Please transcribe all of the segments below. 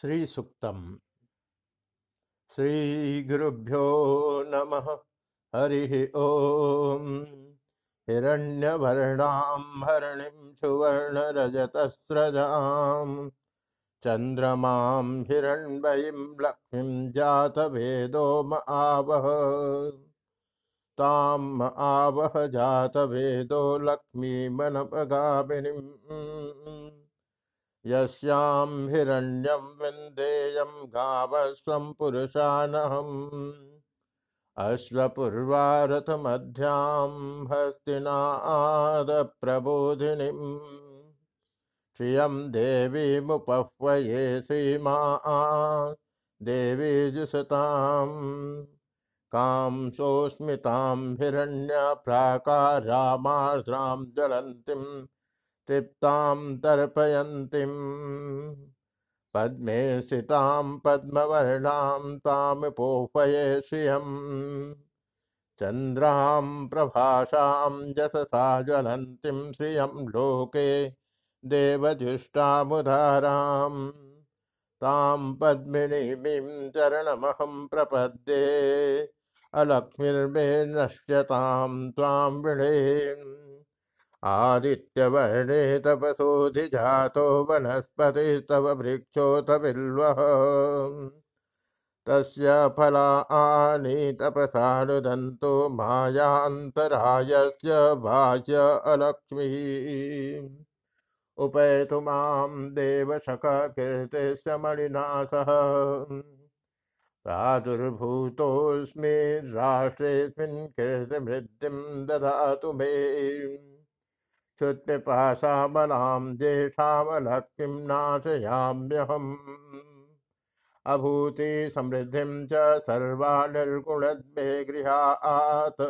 श्रीसुक्तम्। नमः। हरिः ॐ हिरण्यवर्णां हरणिं सुवर्णरजतस्रजां चन्द्रमां हिरण्मयीं लक्ष्मीं जातवेदो म आवह। तां म आवह जातवेदो लक्ष्मीमनपगामिनीम्। यस्यां हिरण्यं विन्देयं गावस्वं पुरुषानहम्। अश्वपूर्वारथमध्यां हस्तिनादप्रबोधिनीम्। श्रियं देवीमुपह्वये श्रीमा देवी जुषताम् कां सोऽस्मितां हिरण्यप्राकारामार्द्रां ज्वलन्तीम्। तृप्तां तर्पयन्तीं। पद्मे सितां पद्मवर्णां तामुपोपये श्रियम्। चन्द्रां प्रभाषां यशसा ज्वलन्तीं श्रियं लोके देवजुष्टामुदारां तां पद्मिनीमीं चरणमहं प्रपद्ये। अलक्ष्मीर्मे नश्यतां त्वां वृणे आदित्यवर्णे तपसोऽधिजातो वनस्पतिस्तव वृक्षोऽथ बिल्वः तस्य फलानि तपसानुदन्तो मायान्तरायस्य भाष्य अलक्ष्मीः। उपैतु माँ देवशखकीर्तिस्य मणिना सह प्रादुर्भूतोऽस्मि राष्ट्रेऽस्मिन् कीर्तिमृद्धिं ददातु मे। क्षुत्पिपासामलां ज्येष्ठामलक्ष्मीं नाशयाम्यहम्। अभूति समृद्धि च सर्वा निर्गुणद्मे गृहात्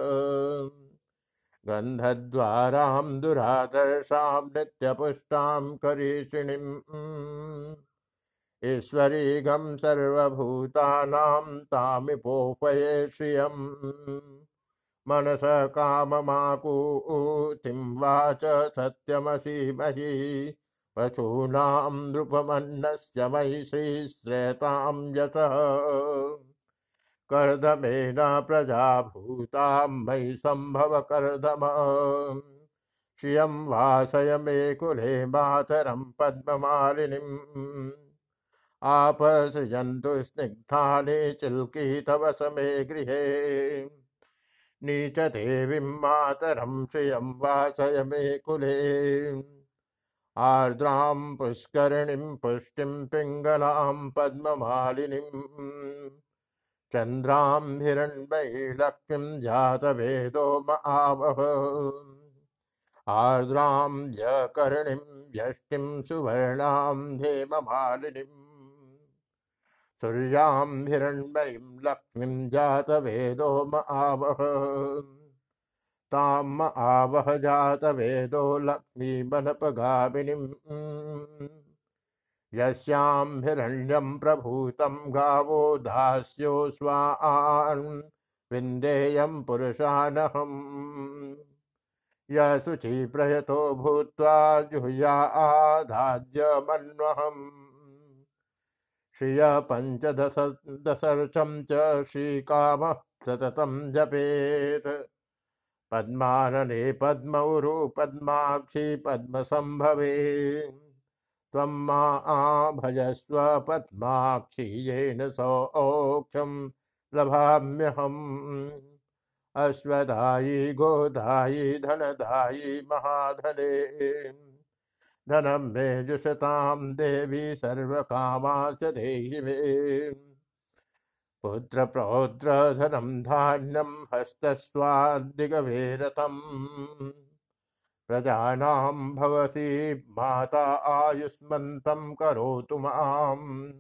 गन्धद्वारां दुरादर्शां नित्यपुष्टां करीषिणीम्। ईश्वरीगं सर्वभूतानां मनस काममाकूतिं वाच सत्यमसीमहि पशूनां नृपमन्नस्य मयि श्रीश्रेतां यशः। कर्दमेन प्रजा मयि सम्भव कर्दम श्रियं वासय मे कुले मातरं पद्ममालिनीम् आपसृजन्तु स्निग्धानि चिल्की तव समे गृहे। नीचते विमातरं श्रियं वासय मे कुले आर्द्रां पुष्करिणीं पुष्टिं पिङ्गलां पद्ममालिनीं। चन्द्रां हिरण्मयी लक्ष्मीं जातवेदो म आर्द्रां जकर्णीं व्यष्टिं सुवर्णां हेममालिनीम् सूर्यां हिरण्मयीं लक्ष्मीं जातवेदो म आवह तां म आवह जातवेदो लक्ष्मीमनपगामिनीम् यस्यां हिरण्यं प्रभूतं गावो दास्यो स्वान् विन्देयं पुरुषानहम्। यः शुचिप्रयतो भूत्वा जुह्या आधाज्यमन्वहम् श्रिय पञ्चदश दशर्षं च श्रीकामः सततं जपेत्। पद्मानने पद्मौरु पद्माक्षि पद्मसम्भवे त्वं मा भजस्व पद्माक्षि येन सौख्यं लभाम्यहम्। अश्वदायी गोदायी धनदायी महाधने। धनं मे जुषतां देवी सर्वकामाश्च देहि मे। पुत्रपौत्रधनं धान्यं हस्तस्वाद्दिगवेरतम् प्रजानां भवति माता आयुष्मन्तं करोतु माम्।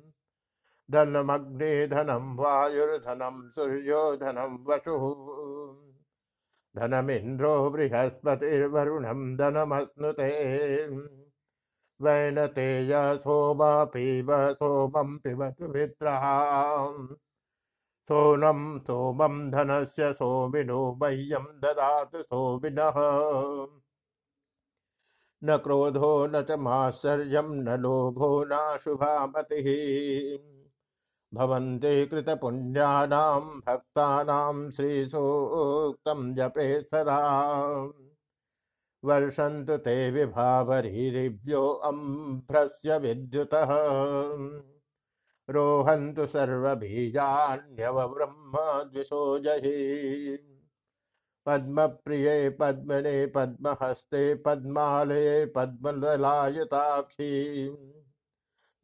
धनमग्ने धनं वायुर्धनं सूर्यो धनं वसुः। धनमिन्द्रो बृहस्पतिर्वरुणं धनमश्नुते वैनतेय सोमा पीब सोमं पिबतु मित्रः सोनं सोमं धनस्य सोमिनो मह्यं ददातु सोमिनः। न क्रोधो न च मात्सर्यं न लोभो नाशुभा मतिः भवन्ते कृतपुण्यानां भक्तानां श्रीसूक्तं जपे सदा वर्षन्तु ते विभावरीरिभ्यो अम्भ्रस्य विद्युतः। रोहन्तु सर्वबीजान्यवब्रह्म द्विषो जहि। पद्मप्रिये पद्मने पद्महस्ते पद्मालये पद्मदलायताक्षी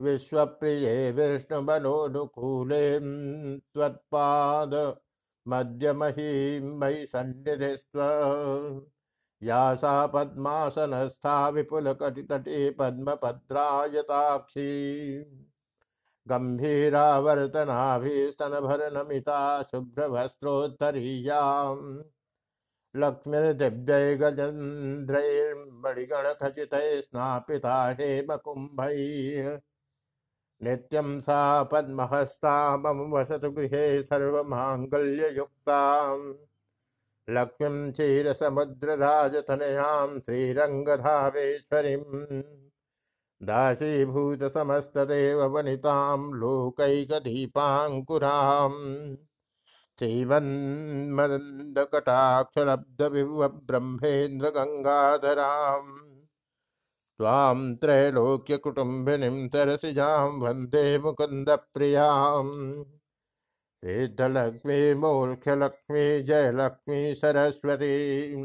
विश्वप्रिये विष्णुमनोनुकूले त्वत्पाद मध्यमही मयि सन्निधिस्त्व। या सा पद्मासनस्था विपुलकटितटे पद्मपत्रायताक्षी। गम्भीरावर्तनाभिस्तनभरनमिता शुभ्रवस्त्रोत्तरीयाम्। लक्ष्मीर्दिव्यै गजेन्द्रैर्मणिगणखचितैः स्नापिता हेमकुम्भैः नित्यं सा पद्महस्ता मम वसतु गृहे सर्वमाङ्गल्ययुक्ताम्। लक्ष्मीं क्षीरसमुद्रराजतनयां श्रीरङ्गधावेश्वरीम् दासीभूतसमस्तदेववनितां लोकैकदीपाङ्कुराम् श्रीमन्मदकटाक्षलब्धविवब्रह्मेन्द्रगङ्गाधराम् त्वां त्रैलोक्यकुटुम्बिनीं सरसिजां वंदे मुकुन्दप्रियाम्। सिद्धलक्ष्मी मोक्षलक्ष्मी जयलक्ष्मी, सरस्वती।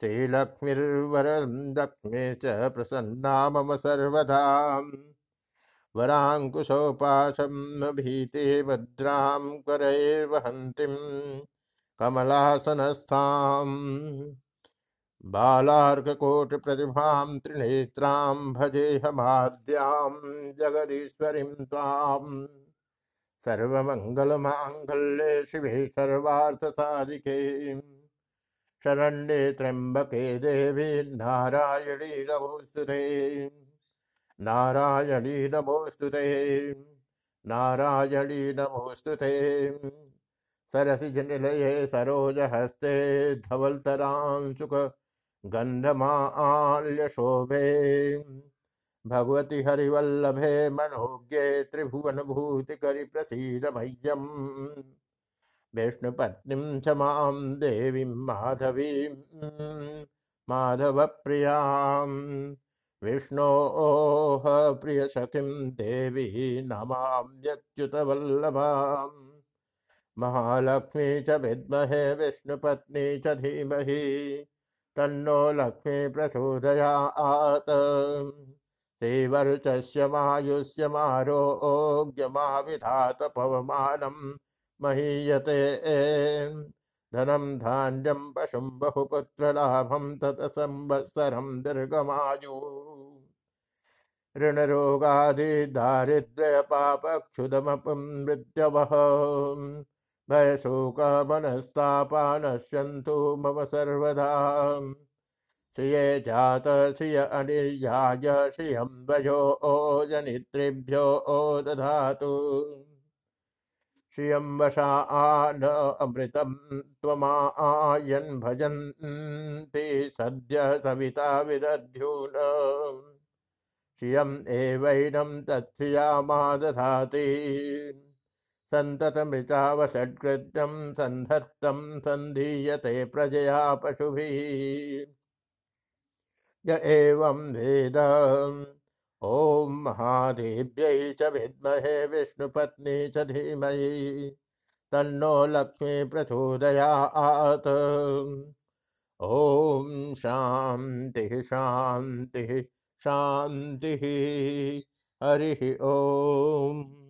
श्रीलक्ष्मीर्वरलक्ष्मी च प्रसन्ना मम सर्वदा। वराङ्कुशोपाशं भीते भद्रां करैर्वहन्तीं कमलासनस्थाम् बालार्ककोटिप्रतिभां त्रिनेत्रां भजेऽहमाद्यां जगदीश्वरीं त्वाम्। सर्वमङ्गलमाङ्गल्ये शिवे सर्वार्थसाधिके शरण्ये त्र्यम्बके देवी नारायणी नमोऽस्तुते। नारायणी नमोऽस्तुते। नारायणी नमोऽस्तुते। सरसिजनिलये सरोजहस्ते धवलतरांशुक गन्धमाल्यशोभे भगवति हरिवल्लभे मनोज्ञे त्रिभुवनभूतिकरि प्रसीद मह्यम् विष्णुपत्नीं च माँ देवीं माधवीं माधवप्रियाँ विष्णोः प्रियसखीं देवी नमाम्यच्युतवल्लभाम् महालक्ष्मी च विद्महे, विष्णुपत्नी च धीमहि। तन्नो लक्ष्मी प्रचोदयात्। श्रीवर्चस्य मायुष्य मारोग्यमाविधात पवमानं महीयते। धनं धान्यं पशुं बहुपुत्रलाभं तत संवत्सरं दीर्घमायु। ऋणरोगादिदारिद्र्यपापक्षुदमपं मृत्यवः भयशोकमनस्तापा नश्यन्तु मम सर्वदा। श्रिये जात श्रिय अनिर्याय श्रियं वयो जनित्रेभ्यो दधातु। श्रियं वशा न अमृतं त्वमायन् भजन्ति सद्य सविता विदध्यून। श्रियम् एवैनं तत्श्रिया मा दधाति सन्ततमृतावसत्कृत्यं सन्धत्तं सन्धीयते प्रजया पशुभिः। एवं वेद ॐ महादेव्यै च विद्महे विष्णुपत्नी च धीमहि। तन्नो लक्ष्मी प्रचोदयात् ॐ शान्तिः शान्तिः शान्तिः। हरिः ॐ